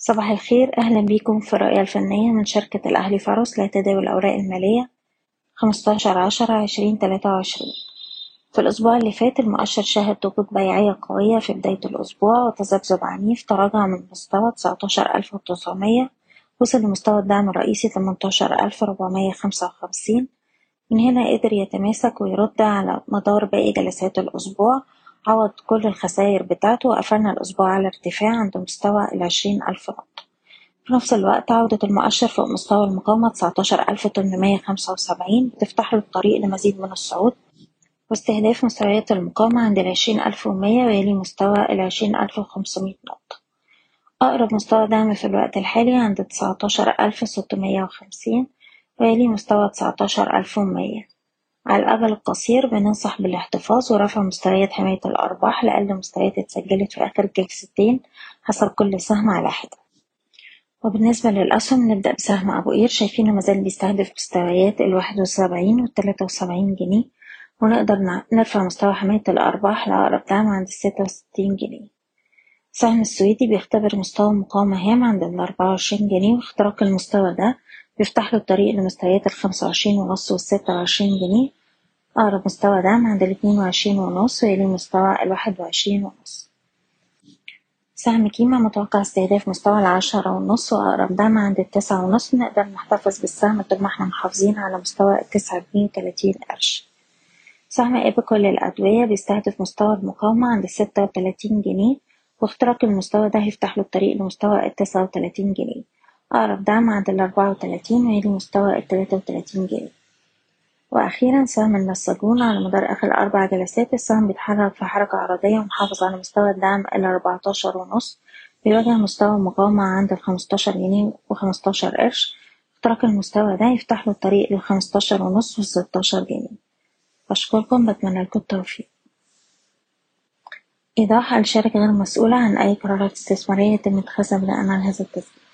صباح الخير أهلا بيكم في الرؤية الفنية من شركة الأهلي فارس لتداول الأوراق المالية خمستاشر عشرة عشرين تلاتة وعشرين. في الأسبوع اللي فات المؤشر شهد ضغوط بيعية قوية في بداية الأسبوع وتذبذب عنيف تراجع من مستوى تسعتاشر ألف وتسعمية وصل لمستوى الدعم الرئيسي تمنتاشر ألف ربعمية خمسة وخمسين. من هنا قدر يتماسك ويرد على مدار باقي جلسات الأسبوع عوض كل الخسائر بتاعته وقفلنا الأسبوع على ارتفاع عند مستوى العشرين ألف نقطة. في نفس الوقت عودة المؤشر فوق مستوى المقاومة تسعتاشر ألف تمنمية خمسة وسبعين بتفتح له الطريق لمزيد من الصعود. واستهداف مستويات المقاومة عند العشرين ألف ومية ويلي مستوى العشرين ألف وخمسمية نقطة. أقرب مستوى دعم في الوقت الحالي عند تسعتاشر ألف ستمية وخمسين ويلي مستوى تسعتاشر ألف ومية. على الأجل القصير بننصح بالاحتفاظ ورفع مستويات حماية الأرباح لأقل مستويات اتسجلت في آخر جلستين حسب كل سهم على حدة. وبالنسبة للأسهم نبدأ بسهم أبو قير. شايفينه مازال بيستهدف مستويات الواحد وسبعين والتلاتة وسبعين جنيه. ونقدر نرفع مستوى حماية الأرباح لأقرب دعم عند الستة وستين جنيه. السهم السويدي بيختبر مستوى مقاومة هام عند الأربعة وعشرين جنيه واختراق المستوى ده بيفتح له الطريق لمستويات الخمسة وعشرين ونص والستة وعشرين جنيه. أقرب مستوى دعم عند الاتنين وعشرين ونص ويلي مستوى الواحد وعشرين ونص. سهم كيما متوقع استهداف مستوى العشرة ونص وأقرب دعم عند التسعة ونص نقدر نحتفظ بالسهم طول ما إحنا محافظين على مستوى التسعة جنيه وتلاتين قرش. سهم إيبكو للأدوية بيستهدف مستوى المقاومة عند الستة وتلاتين جنيه واختراق المستوى ده هيفتح له الطريق لمستوى التسعة وتلاتين جنيه. أقرب دعم عند الأربعة وتلاتين ويلي مستوى التلاتة وتلاتين جنيه. وأخيرا سهم النساجون على مدار آخر أربع جلسات السهم بيتحرك في حركة عرضية ومحافظ على مستوى الدعم الأربعتاشر ونص بيواجه مستوى المقاومة عند الخمستاشر جنيه وخمستاشر قرش. اختراق المستوى ده يفتح له الطريق للخمستاشر ونص والستاشر جنيه. بشكركم بتمنى لكم التوفيق. إيضاح الشركة غير مسؤولة عن أي قرارات استثمارية يتم اتخاذها بناء على هذا التسجيل.